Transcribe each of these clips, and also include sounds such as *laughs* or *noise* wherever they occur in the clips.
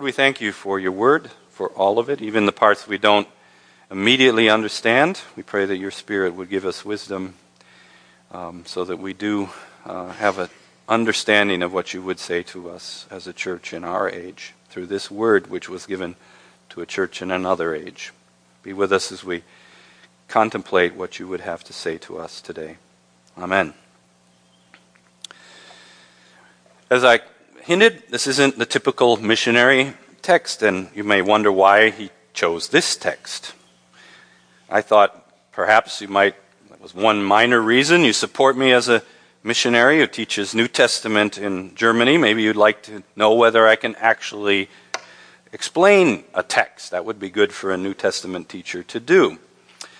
We thank you for your word, for all of it, even the parts we don't immediately understand. We pray that your Spirit would give us wisdom um, so that we do uh, have an understanding of what you would say to us as a church in our age through this word which was given to a church in another age. Be with us as we contemplate what you would have to say to us today. Amen. As I hinted, this isn't the typical missionary text, and you may wonder why he chose this text. I thought perhaps you might, that was one minor reason, you support me as a missionary who teaches New Testament in Germany. Maybe you'd like to know whether I can actually explain a text. That would be good for a New Testament teacher to do.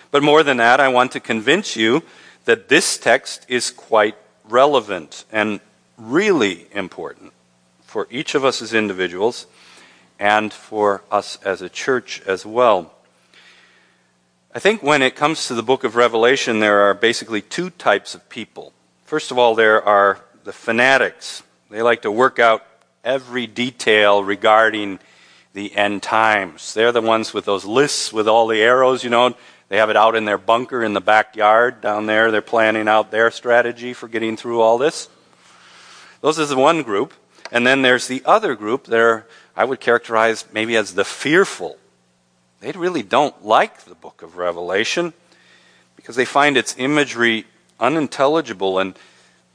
But more than that, I want to convince you that this text is quite relevant and really important for each of us as individuals and for us as a church as well. I think when it comes to the book of Revelation, there are basically two types of people. First of all, there are the fanatics. They like to work out every detail regarding the end times. They're the ones with those lists with all the arrows, you know. They have it out in their bunker in the backyard down there. They're planning out their strategy for getting through all this. Those is the one group. And then there's the other group there I would characterize maybe as the fearful. They really don't like the book of Revelation because they find its imagery unintelligible and,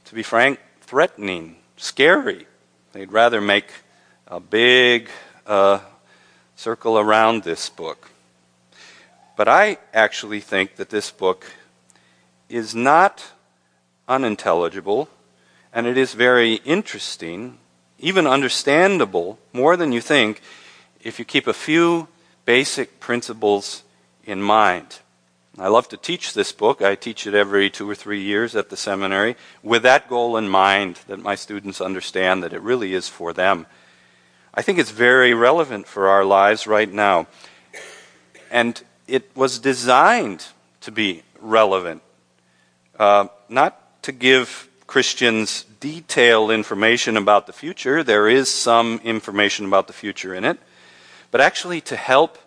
to be frank, threatening, scary. They'd rather make a big uh, circle around this book. But I actually think that this book is not unintelligible, and it is very interesting even understandable more than you think if you keep a few basic principles in mind. I love to teach this book. I teach it every two or three years at the seminary with that goal in mind that my students understand that it really is for them. I think it's very relevant for our lives right now. And it was designed to be relevant, uh, not to give Christians detailed information about the future. There is some information about the future in it. But actually, to help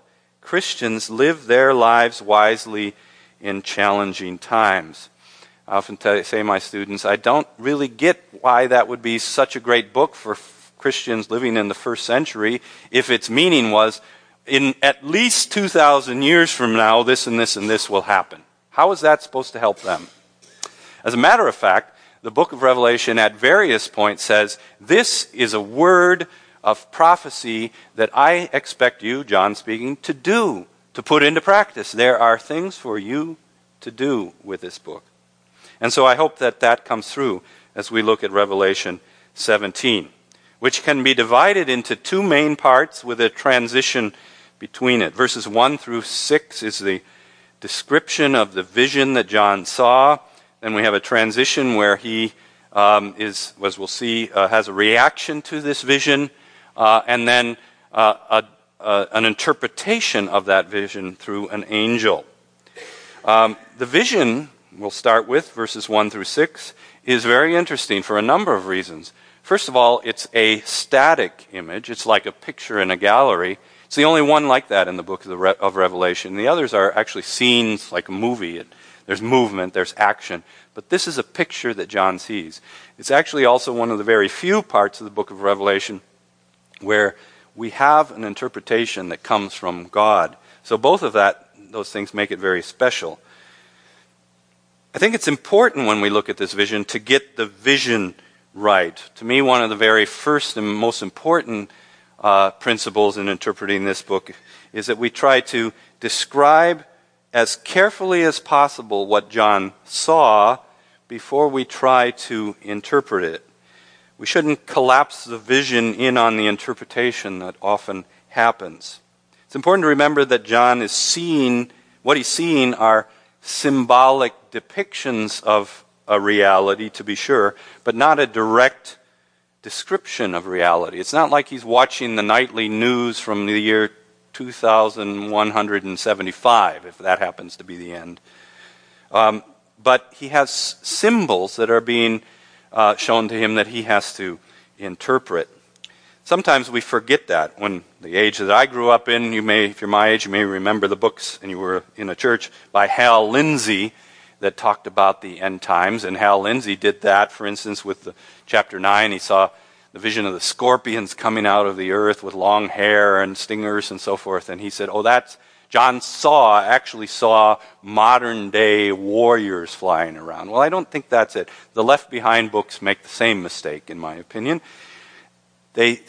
Christians live their lives wisely in challenging times. I often tell, say to my students, I don't really get why that would be such a great book for Christians living in the first century if its meaning was in at least 2,000 years from now, this and this and this will happen. How is that supposed to help them? As a matter of fact, the book of Revelation at various points says, This is a word of prophecy that I expect you, John speaking, to do, to put into practice. There are things for you to do with this book. And so I hope that that comes through as we look at Revelation 17, which can be divided into two main parts with a transition between it. Verses 1 through 6 is the description of the vision that John saw. Then we have a transition where he um, is, as we'll see, uh, has a reaction to this vision, uh, and then uh, an interpretation of that vision through an angel. Um, the vision, we'll start with verses 1 through 6, is very interesting for a number of reasons. First of all, it's a static image, it's like a picture in a gallery. It's the only one like that in the book of, Re- of Revelation. The others are actually scenes like a movie. It there's movement, there's action. But this is a picture that John sees. It's actually also one of the very few parts of the book of Revelation where we have an interpretation that comes from God. So both of that, those things make it very special. I think it's important when we look at this vision to get the vision right. To me, one of the very first and most important uh, principles in interpreting this book is that we try to describe as carefully as possible what John saw before we try to interpret it. We shouldn't collapse the vision in on the interpretation that often happens. It's important to remember that John is seeing, what he's seeing are symbolic depictions of a reality, to be sure, but not a direct description of reality. It's not like he's watching the nightly news from the year 2,175, if that happens to be the end. Um, but he has symbols that are being uh, shown to him that he has to interpret. Sometimes we forget that. When the age that I grew up in, you may, if you're my age, you may remember the books, and you were in a church by Hal Lindsey that talked about the end times. And Hal Lindsey did that, for instance, with the, chapter 9. He saw the vision of the scorpions coming out of the earth with long hair and stingers and so forth. And he said, Oh, that's, John saw, actually saw modern day warriors flying around. Well, I don't think that's it. The Left Behind books make the same mistake, in my opinion. They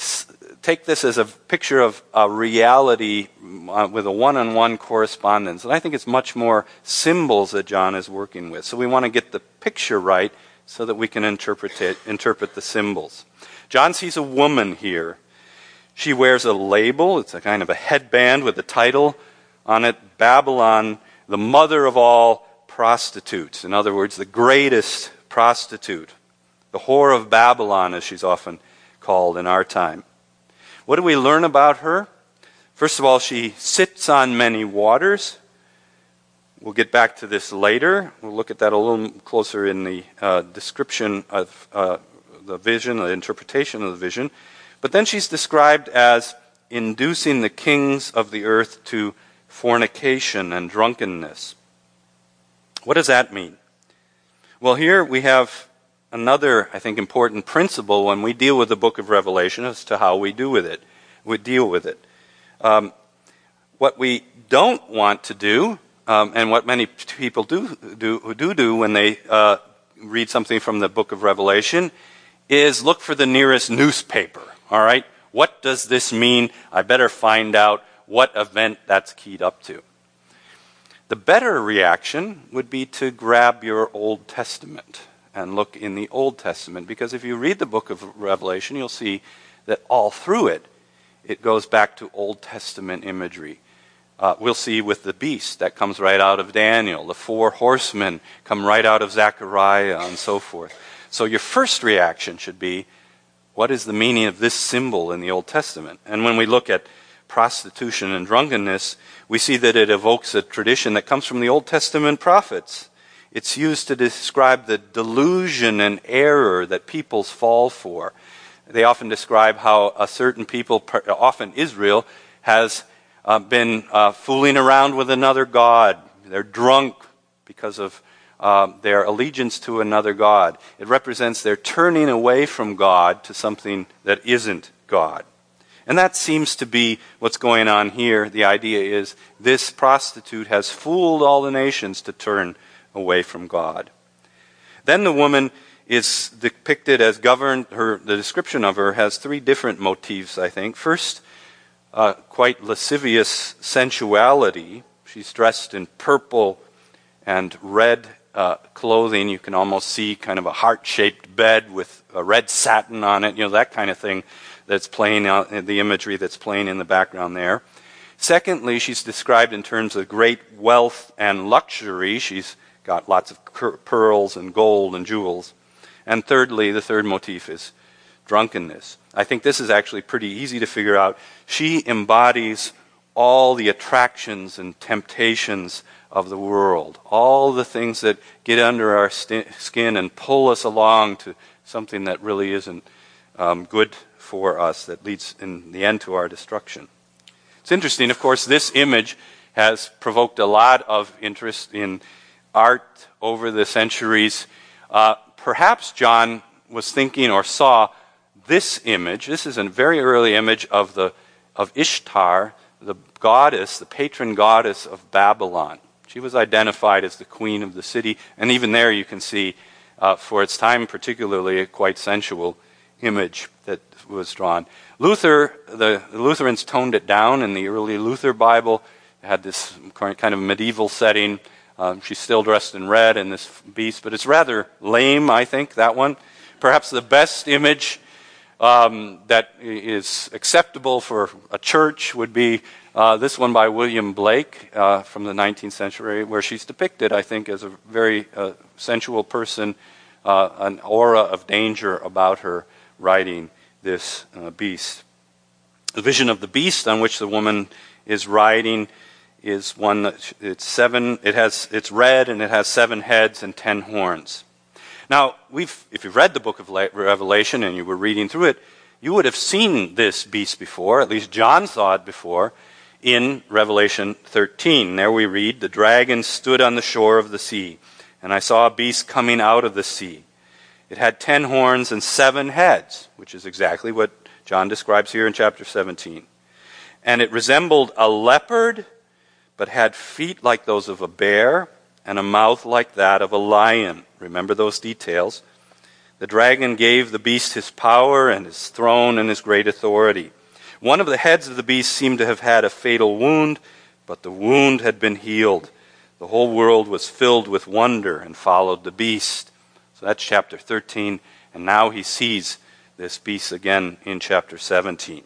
take this as a picture of a reality uh, with a one on one correspondence. And I think it's much more symbols that John is working with. So we want to get the picture right so that we can interpret, it, interpret the symbols. John sees a woman here. She wears a label, it's a kind of a headband with a title on it Babylon, the mother of all prostitutes. In other words, the greatest prostitute. The whore of Babylon, as she's often called in our time. What do we learn about her? First of all, she sits on many waters. We'll get back to this later. We'll look at that a little closer in the uh, description of uh, the vision, the interpretation of the vision. But then she's described as inducing the kings of the earth to fornication and drunkenness. What does that mean? Well, here we have another, I think, important principle when we deal with the book of Revelation as to how we do with it. We deal with it. Um, what we don't want to do, um, and what many people do do do, do when they uh, read something from the book of Revelation, is look for the nearest newspaper. All right, what does this mean? I better find out what event that's keyed up to. The better reaction would be to grab your Old Testament and look in the Old Testament. Because if you read the book of Revelation, you'll see that all through it, it goes back to Old Testament imagery. Uh, we'll see with the beast, that comes right out of Daniel. The four horsemen come right out of Zechariah, and so forth. So your first reaction should be what is the meaning of this symbol in the Old Testament? And when we look at prostitution and drunkenness, we see that it evokes a tradition that comes from the Old Testament prophets. It's used to describe the delusion and error that peoples fall for. They often describe how a certain people, often Israel, has uh, been uh, fooling around with another God. They're drunk because of uh, their allegiance to another God. It represents their turning away from God to something that isn't God. And that seems to be what's going on here. The idea is this prostitute has fooled all the nations to turn away from God. Then the woman is depicted as governed, her, the description of her has three different motifs, I think. First, uh, quite lascivious sensuality. She's dressed in purple and red uh, clothing. You can almost see kind of a heart shaped bed with a red satin on it, you know, that kind of thing that's playing out, the imagery that's playing in the background there. Secondly, she's described in terms of great wealth and luxury. She's got lots of pearls and gold and jewels. And thirdly, the third motif is drunkenness. I think this is actually pretty easy to figure out. She embodies all the attractions and temptations of the world, all the things that get under our st- skin and pull us along to something that really isn't um, good for us, that leads in the end to our destruction. It's interesting, of course, this image has provoked a lot of interest in art over the centuries. Uh, perhaps John was thinking or saw this image. This is a very early image of, the, of Ishtar, the goddess, the patron goddess of Babylon. She was identified as the queen of the city, and even there you can see, uh, for its time particularly, a quite sensual image that was drawn. Luther, the, the Lutherans toned it down in the early Luther Bible. It had this kind of medieval setting. Um, she's still dressed in red in this beast, but it's rather lame, I think, that one. Perhaps the best image um, that is acceptable for a church would be uh, this one by William Blake uh, from the 19th century, where she's depicted, I think, as a very uh, sensual person, uh, an aura of danger about her riding this uh, beast. The vision of the beast on which the woman is riding is one that it's seven. It has it's red and it has seven heads and ten horns. Now, if you've read the book of Revelation and you were reading through it, you would have seen this beast before, at least John saw it before, in Revelation 13. There we read, The dragon stood on the shore of the sea, and I saw a beast coming out of the sea. It had ten horns and seven heads, which is exactly what John describes here in chapter 17. And it resembled a leopard, but had feet like those of a bear, and a mouth like that of a lion. Remember those details. The dragon gave the beast his power and his throne and his great authority. One of the heads of the beast seemed to have had a fatal wound, but the wound had been healed. The whole world was filled with wonder and followed the beast. So that's chapter 13. And now he sees this beast again in chapter 17.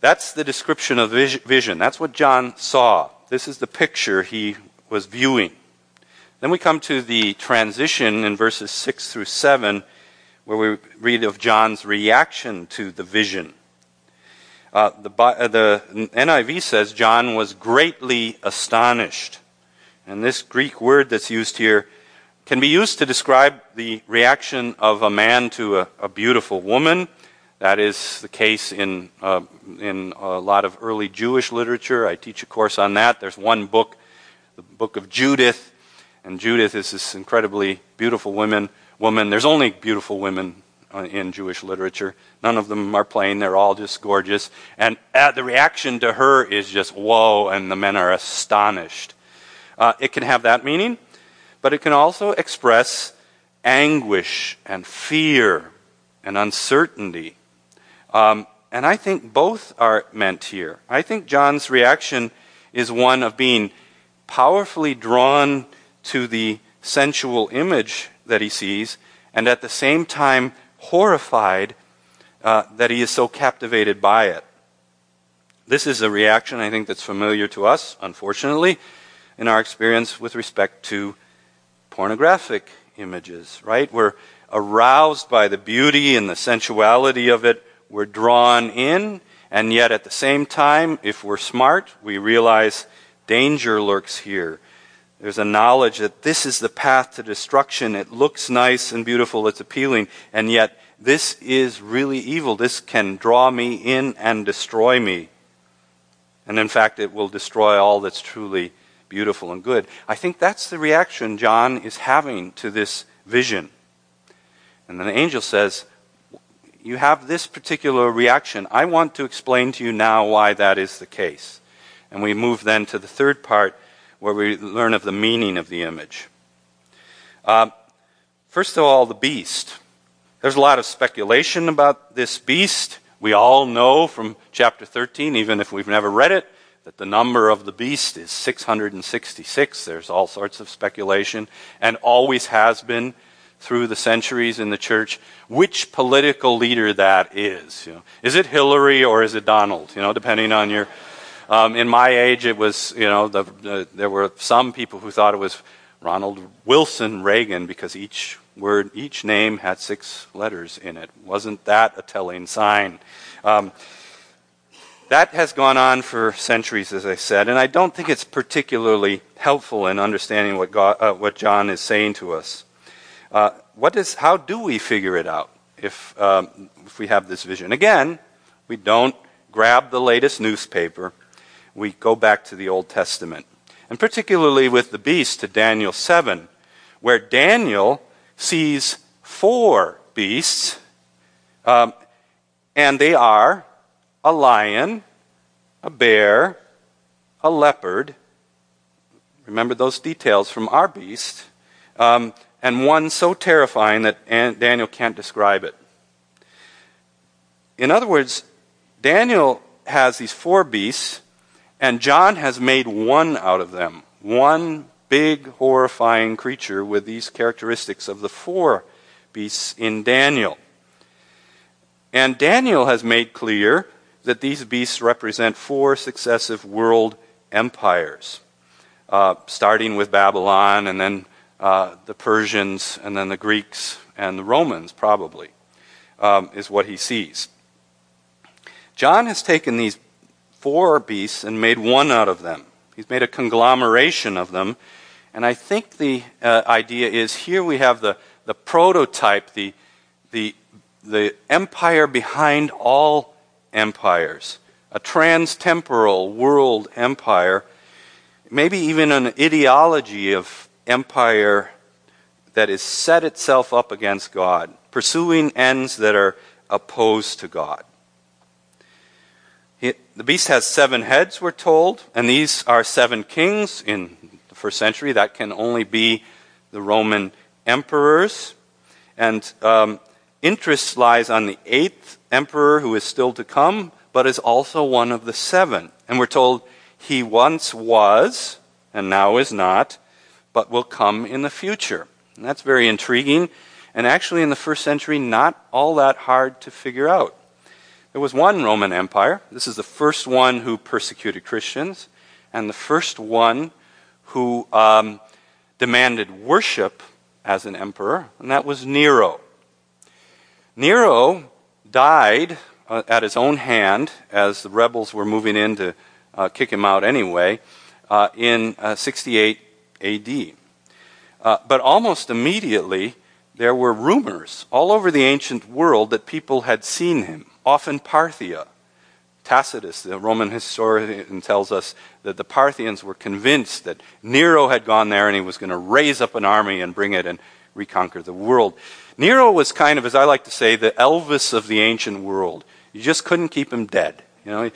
That's the description of vision. That's what John saw. This is the picture he was viewing. Then we come to the transition in verses 6 through 7, where we read of John's reaction to the vision. Uh, the, uh, the NIV says John was greatly astonished. And this Greek word that's used here can be used to describe the reaction of a man to a, a beautiful woman. That is the case in, uh, in a lot of early Jewish literature. I teach a course on that. There's one book, the book of Judith, and Judith is this incredibly beautiful woman. Woman, there's only beautiful women uh, in Jewish literature. None of them are plain; they're all just gorgeous. And uh, the reaction to her is just whoa, and the men are astonished. Uh, it can have that meaning, but it can also express anguish and fear and uncertainty. Um, and I think both are meant here. I think John's reaction is one of being powerfully drawn to the sensual image that he sees, and at the same time horrified uh, that he is so captivated by it. This is a reaction I think that's familiar to us, unfortunately, in our experience with respect to pornographic images, right? We're aroused by the beauty and the sensuality of it. We're drawn in, and yet at the same time, if we're smart, we realize danger lurks here. There's a knowledge that this is the path to destruction. It looks nice and beautiful, it's appealing, and yet this is really evil. This can draw me in and destroy me. And in fact, it will destroy all that's truly beautiful and good. I think that's the reaction John is having to this vision. And then the angel says, You have this particular reaction. I want to explain to you now why that is the case. And we move then to the third part where we learn of the meaning of the image. Uh, first of all, the beast. There's a lot of speculation about this beast. We all know from chapter 13, even if we've never read it, that the number of the beast is 666. There's all sorts of speculation, and always has been through the centuries in the church, which political leader that is. You know, is it Hillary or is it Donald? You know, depending on your um, in my age, it was, you know, the, the, there were some people who thought it was Ronald Wilson Reagan because each word, each name had six letters in it. Wasn't that a telling sign? Um, that has gone on for centuries, as I said, and I don't think it's particularly helpful in understanding what, God, uh, what John is saying to us. Uh, what is, how do we figure it out if, um, if we have this vision? Again, we don't grab the latest newspaper we go back to the Old Testament. And particularly with the beast to Daniel 7, where Daniel sees four beasts, um, and they are a lion, a bear, a leopard. Remember those details from our beast. Um, and one so terrifying that Daniel can't describe it. In other words, Daniel has these four beasts, and John has made one out of them, one big, horrifying creature with these characteristics of the four beasts in Daniel. And Daniel has made clear that these beasts represent four successive world empires, uh, starting with Babylon and then uh, the Persians and then the Greeks and the Romans, probably, um, is what he sees. John has taken these four beasts and made one out of them. He's made a conglomeration of them. And I think the uh, idea is here we have the, the prototype, the, the, the empire behind all empires, a trans-temporal world empire, maybe even an ideology of empire that is set itself up against God, pursuing ends that are opposed to God. The beast has seven heads, we're told, and these are seven kings in the first century. That can only be the Roman emperors. And um, interest lies on the eighth emperor who is still to come, but is also one of the seven. And we're told he once was, and now is not, but will come in the future. And that's very intriguing, and actually in the first century, not all that hard to figure out. There was one Roman Empire. This is the first one who persecuted Christians, and the first one who um, demanded worship as an emperor, and that was Nero. Nero died uh, at his own hand as the rebels were moving in to uh, kick him out anyway uh, in uh, 68 AD. Uh, but almost immediately, there were rumors all over the ancient world that people had seen him, often Parthia. Tacitus, the Roman historian, tells us that the Parthians were convinced that Nero had gone there and he was going to raise up an army and bring it and reconquer the world. Nero was kind of, as I like to say, the Elvis of the ancient world. You just couldn't keep him dead. You know,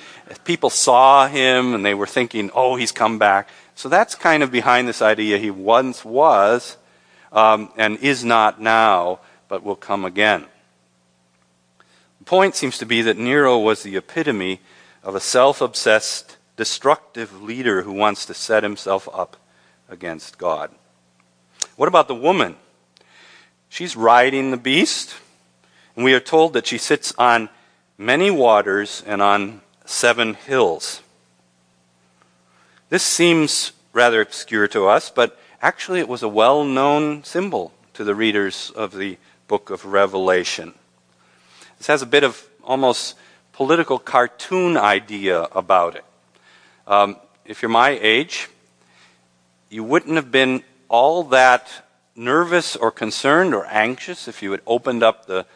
people saw him and they were thinking, "Oh, he's come back." So that's kind of behind this idea. He once was um, and is not now, but will come again. Point seems to be that Nero was the epitome of a self obsessed, destructive leader who wants to set himself up against God. What about the woman? She's riding the beast, and we are told that she sits on many waters and on seven hills. This seems rather obscure to us, but actually it was a well known symbol to the readers of the book of Revelation. This has a bit of almost political cartoon idea about it. Um, if you're my age, you wouldn't have been all that nervous or concerned or anxious if you had opened up the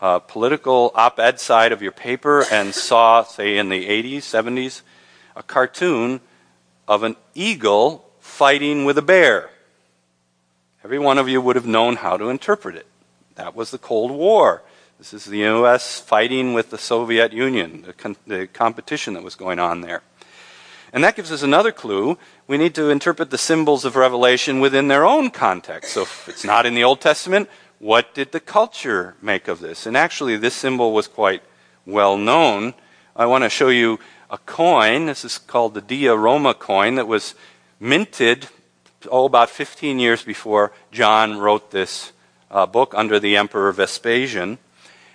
uh, political op ed side of your paper and *laughs* saw, say, in the 80s, 70s, a cartoon of an eagle fighting with a bear. Every one of you would have known how to interpret it. That was the Cold War. This is the U.S. fighting with the Soviet Union, the, con- the competition that was going on there. And that gives us another clue. We need to interpret the symbols of Revelation within their own context. So if it's not in the Old Testament, what did the culture make of this? And actually, this symbol was quite well known. I want to show you a coin. This is called the Dea Roma coin that was minted, oh, about 15 years before John wrote this uh, book under the Emperor Vespasian.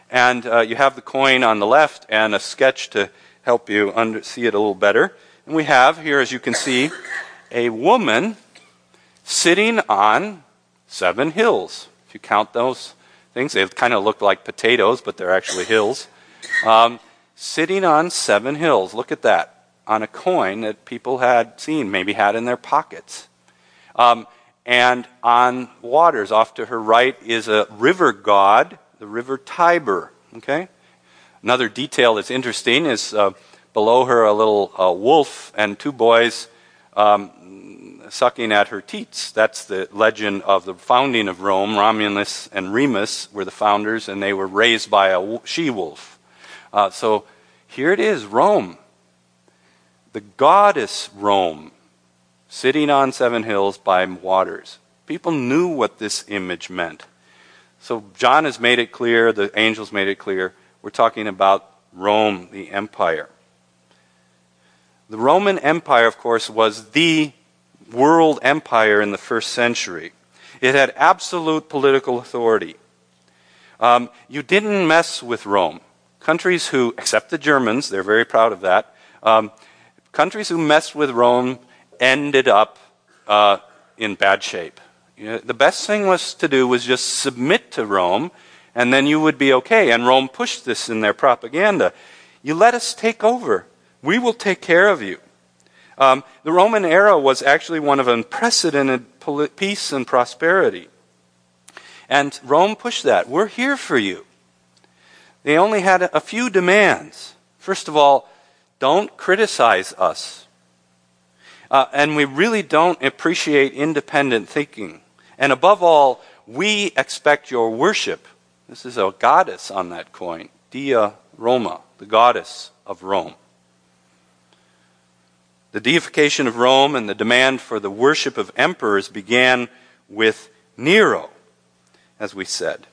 And uh, you have the coin on the left and a sketch to help you under, see it a little better. And we have here, as you can see, a woman sitting on seven hills. If you count those things, they kind of look like potatoes, but they're actually hills. Um, sitting on seven hills. Look at that. On a coin that people had seen, maybe had in their pockets. Um, and on waters, off to her right, is a river god, the river Tiber. Okay? Another detail that's interesting is uh, below her a little uh, wolf and two boys um, sucking at her teats. That's the legend of the founding of Rome. Romulus and Remus were the founders, and they were raised by a she wolf. Uh, so here it is Rome, the goddess Rome, sitting on seven hills by waters. People knew what this image meant. So John has made it clear, the angels made it clear. We're talking about Rome, the empire. The Roman Empire, of course, was the world empire in the first century. It had absolute political authority. Um, you didn't mess with Rome. Countries who, except the Germans, they're very proud of that, um, countries who messed with Rome ended up uh, in bad shape. The best thing was to do was just submit to Rome, and then you would be okay. And Rome pushed this in their propaganda. You let us take over. We will take care of you. Um, the Roman era was actually one of unprecedented peace and prosperity. And Rome pushed that. We're here for you. they only had a few demands. First of all, don't criticize us. Uh, and we really don't appreciate independent thinking. And above all, we expect your worship. This is a goddess on that coin, Dea Roma, the goddess of Rome. The deification of Rome and the demand for the worship of emperors began with Nero, as we said.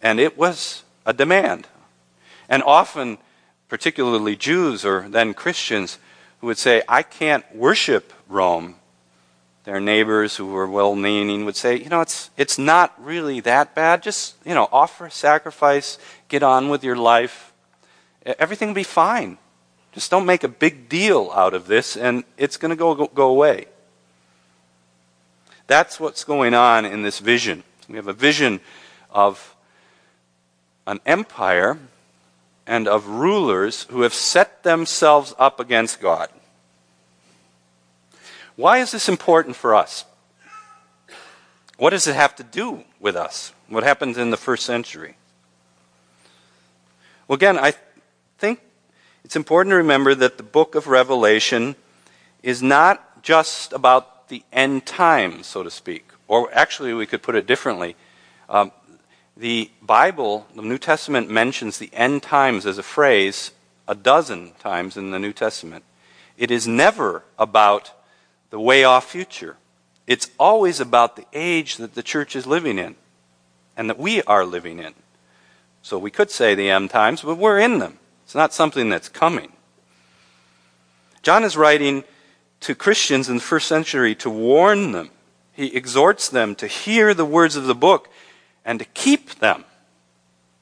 And it was a demand. And often, particularly Jews or then Christians, who would say, I can't worship Rome. Their neighbors who were well meaning would say, you know, it's, it's not really that bad. Just, you know, offer a sacrifice, get on with your life. Everything will be fine. Just don't make a big deal out of this, and it's going to go, go, go away. That's what's going on in this vision. We have a vision of an empire and of rulers who have set themselves up against God. Why is this important for us? What does it have to do with us? What happened in the first century? Well, again, I think it's important to remember that the book of Revelation is not just about the end times, so to speak. Or actually, we could put it differently. Um, the Bible, the New Testament, mentions the end times as a phrase a dozen times in the New Testament. It is never about the way off future. It's always about the age that the church is living in and that we are living in. So we could say the end times, but we're in them. It's not something that's coming. John is writing to Christians in the first century to warn them. He exhorts them to hear the words of the book and to keep them.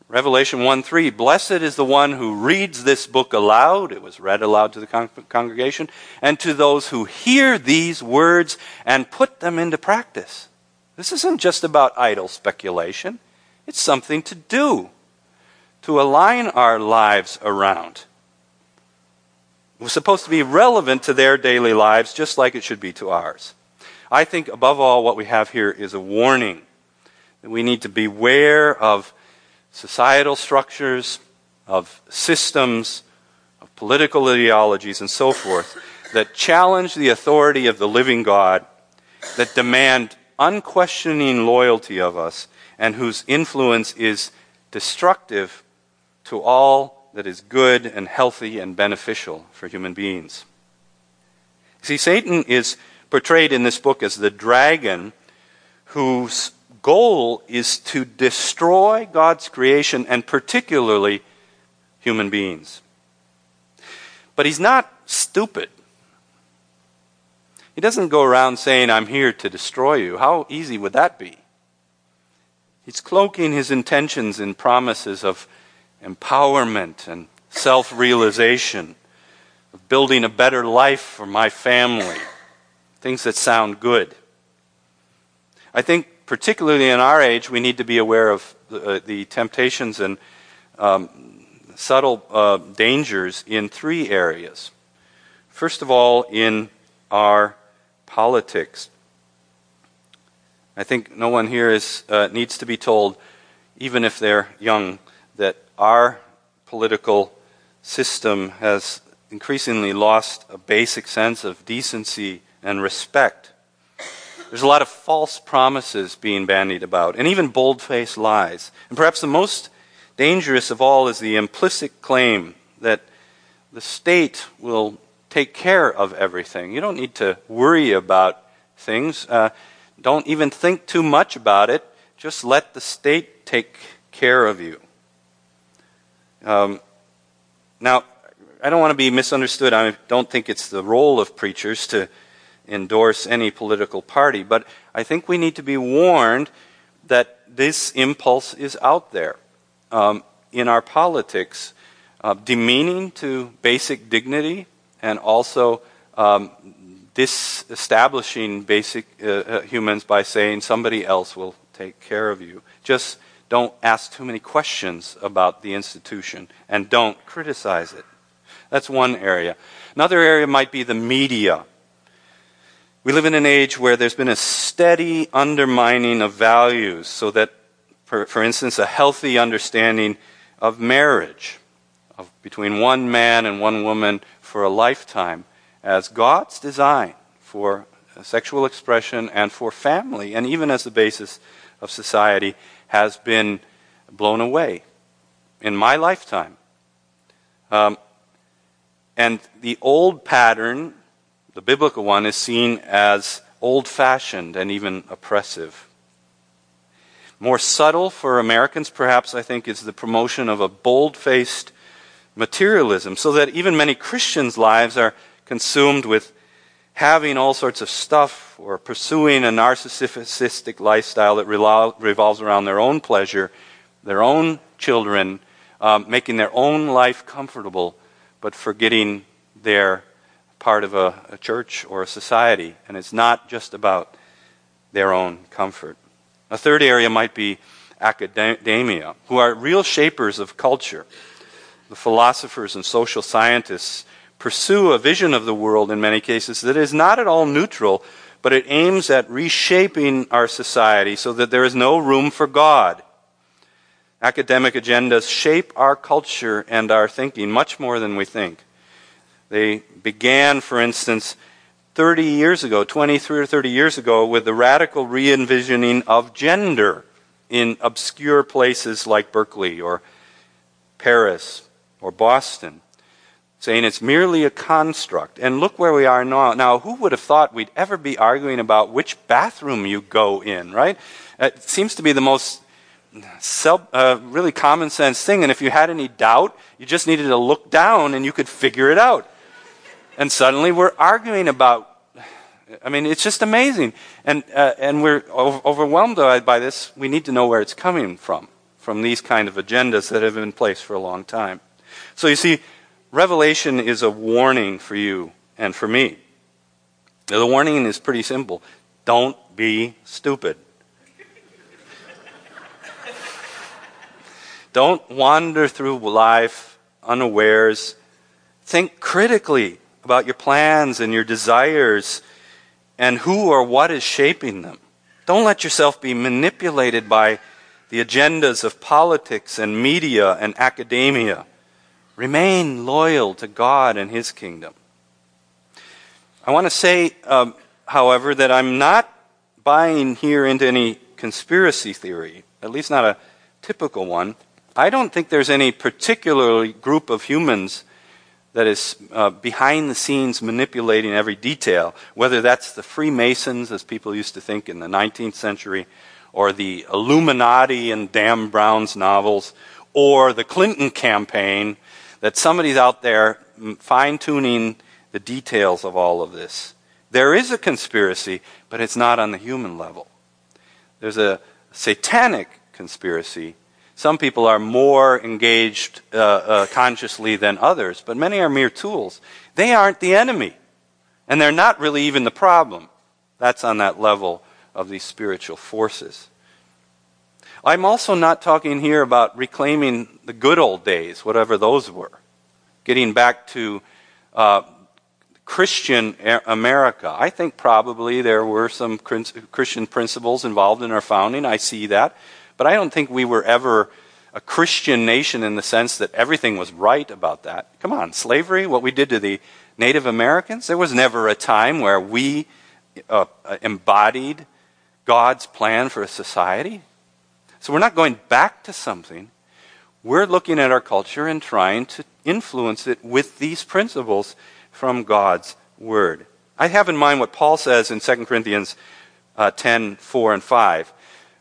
Revelation 1 3 Blessed is the one who reads this book aloud. It was read aloud to the con- congregation. And to those who hear these words and put them into practice. This isn't just about idle speculation, it's something to do, to align our lives around. It was supposed to be relevant to their daily lives just like it should be to ours. I think, above all, what we have here is a warning that we need to beware of societal structures, of systems, of political ideologies, and so forth that challenge the authority of the living God, that demand unquestioning loyalty of us, and whose influence is destructive to all that is good and healthy and beneficial for human beings. See, Satan is portrayed in this book as the dragon whose goal is to destroy God's creation and particularly human beings. But he's not stupid. He doesn't go around saying, I'm here to destroy you. How easy would that be? He's cloaking his intentions in promises of empowerment and self realization, of building a better life for my family, things that sound good. I think particularly in our age, we need to be aware of the, uh, the temptations and um, subtle uh, dangers in three areas. First of all, in our politics. I think no one here is, uh, needs to be told, even if they're young, that our political system has increasingly lost a basic sense of decency and respect there's a lot of false promises being bandied about, and even bold faced lies. And perhaps the most dangerous of all is the implicit claim that the state will take care of everything. You don't need to worry about things. Uh, don't even think too much about it. Just let the state take care of you. Um, now, I don't want to be misunderstood. I don't think it's the role of preachers to endorse any political party, but I think we need to be warned that this impulse is out there um, in our politics, uh, demeaning to basic dignity and also um, disestablishing basic uh, uh, humans by saying somebody else will take care of you. Just don't ask too many questions about the institution and don't criticize it. That's one area. Another area might be the media. We live in an age where there's been a steady undermining of values, so that, for, for instance, a healthy understanding of marriage of between one man and one woman for a lifetime as God's design for sexual expression and for family, and even as the basis of society, has been blown away in my lifetime. Um, and the old pattern, the biblical one, is seen as old fashioned and even oppressive. More subtle for Americans, perhaps, I think, is the promotion of a bold faced materialism, so that even many Christians' lives are consumed with having all sorts of stuff or pursuing a narcissistic lifestyle that revolves around their own pleasure, their own children, um, making their own life comfortable, but forgetting their part of a, a church or a society. And it's not just about their own comfort. A third area might be academia, who are real shapers of culture. The philosophers and social scientists pursue a vision of the world in many cases that is not at all neutral, but it aims at reshaping our society so that there is no room for God. Academic agendas shape our culture and our thinking much more than we think. They began, for instance, 30 years ago, 23 or 30 years ago, with the radical re envisioning of gender in obscure places like Berkeley or Paris or Boston, saying it's merely a construct. And look where we are now. Now, who would have thought we'd ever be arguing about which bathroom you go in, right? It seems to be the most self, uh, really common sense thing. And if you had any doubt, you just needed to look down and you could figure it out. And suddenly we're arguing about I mean, it's just amazing. And, uh, and we're overwhelmed by this. We need to know where it's coming from, from these kind of agendas that have been in place for a long time. So you see, Revelation is a warning for you and for me. The warning is pretty simple don't be stupid. *laughs* don't wander through life unawares. Think critically about your plans and your desires and who or what is shaping them. Don't let yourself be manipulated by the agendas of politics and media and academia. Remain loyal to God and His kingdom. I want to say, um, however, that I'm not buying here into any conspiracy theory, at least not a typical one. I don't think there's any particular group of humans that is uh, behind the scenes manipulating every detail, whether that's the Freemasons, as people used to think in the 19th century, or the Illuminati in Dan Brown's novels, or the Clinton campaign, that somebody's out there fine tuning the details of all of this. There is a conspiracy, but it's not on the human level. There's a satanic conspiracy some people are more engaged uh, uh, consciously than others, but many are mere tools. They aren't the enemy, and they're not really even the problem. That's on that level of these spiritual forces. I'm also not talking here about reclaiming the good old days, whatever those were, getting back to uh, Christian America. I think probably there were some Christian principles involved in our founding. I see that. But I don't think we were ever a Christian nation in the sense that everything was right about that. Come on, slavery, what we did to the Native Americans, there was never a time where we uh, embodied God's plan for a society. So we're not going back to something. We're looking at our culture and trying to influence it with these principles from God's Word. I have in mind what Paul says in 2 Corinthians uh, 10 4 and 5.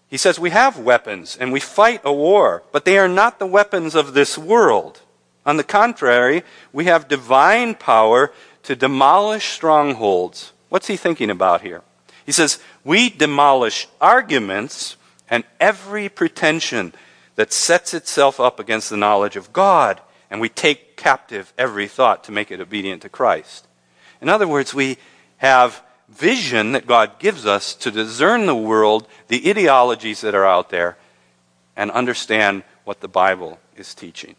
He says, We have weapons and we fight a war, but they are not the weapons of this world. On the contrary, we have divine power to demolish strongholds. What's he thinking about here? He says, We demolish arguments and every pretension that sets itself up against the knowledge of God, and we take captive every thought to make it obedient to Christ. In other words, we have vision that God gives us to discern the world, the ideologies that are out there, and understand what the Bible is teaching.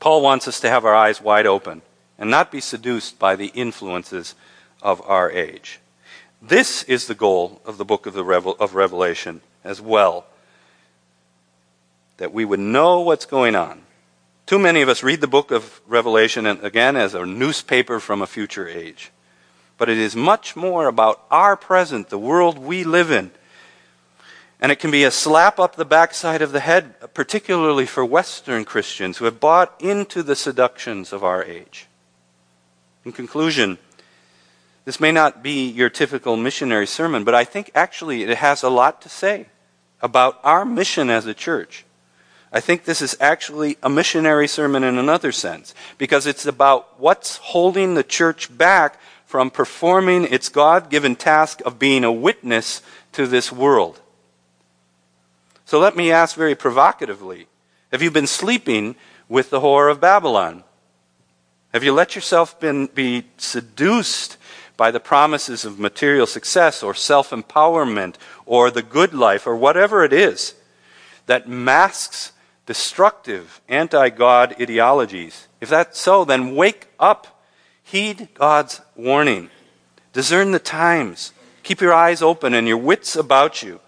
Paul wants us to have our eyes wide open and not be seduced by the influences of our age. This is the goal of the book of, the Revel- of Revelation as well. that we would know what's going on. Too many of us read the book of Revelation, and, again, as a newspaper from a future age. But it is much more about our present, the world we live in. And it can be a slap up the backside of the head, particularly for Western Christians who have bought into the seductions of our age. In conclusion, this may not be your typical missionary sermon, but I think actually it has a lot to say about our mission as a church. I think this is actually a missionary sermon in another sense, because it's about what's holding the church back from performing its God given task of being a witness to this world. So let me ask very provocatively Have you been sleeping with the whore of Babylon? Have you let yourself been, be seduced by the promises of material success or self empowerment or the good life or whatever it is that masks destructive anti God ideologies? If that's so, then wake up. Heed God's warning. Discern the times. Keep your eyes open and your wits about you.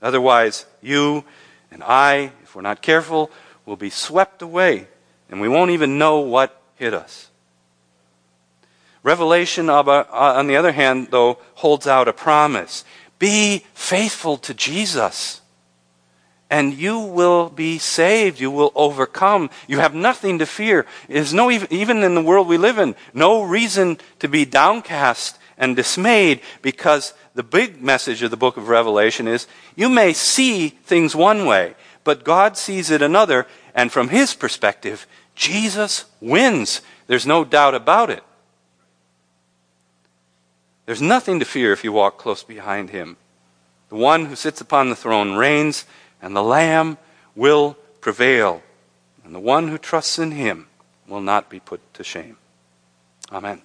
Otherwise, you and I, if we're not careful, will be swept away and we won't even know what hit us. Revelation, uh, on the other hand, though, holds out a promise be faithful to Jesus, and you will be saved. You will overcome. You have nothing to fear. There's no, even in the world we live in, no reason to be downcast and dismayed because the big message of the book of Revelation is you may see things one way, but God sees it another, and from his perspective, Jesus wins. There's no doubt about it. There's nothing to fear if you walk close behind him. The one who sits upon the throne reigns, and the Lamb will prevail. And the one who trusts in him will not be put to shame. Amen.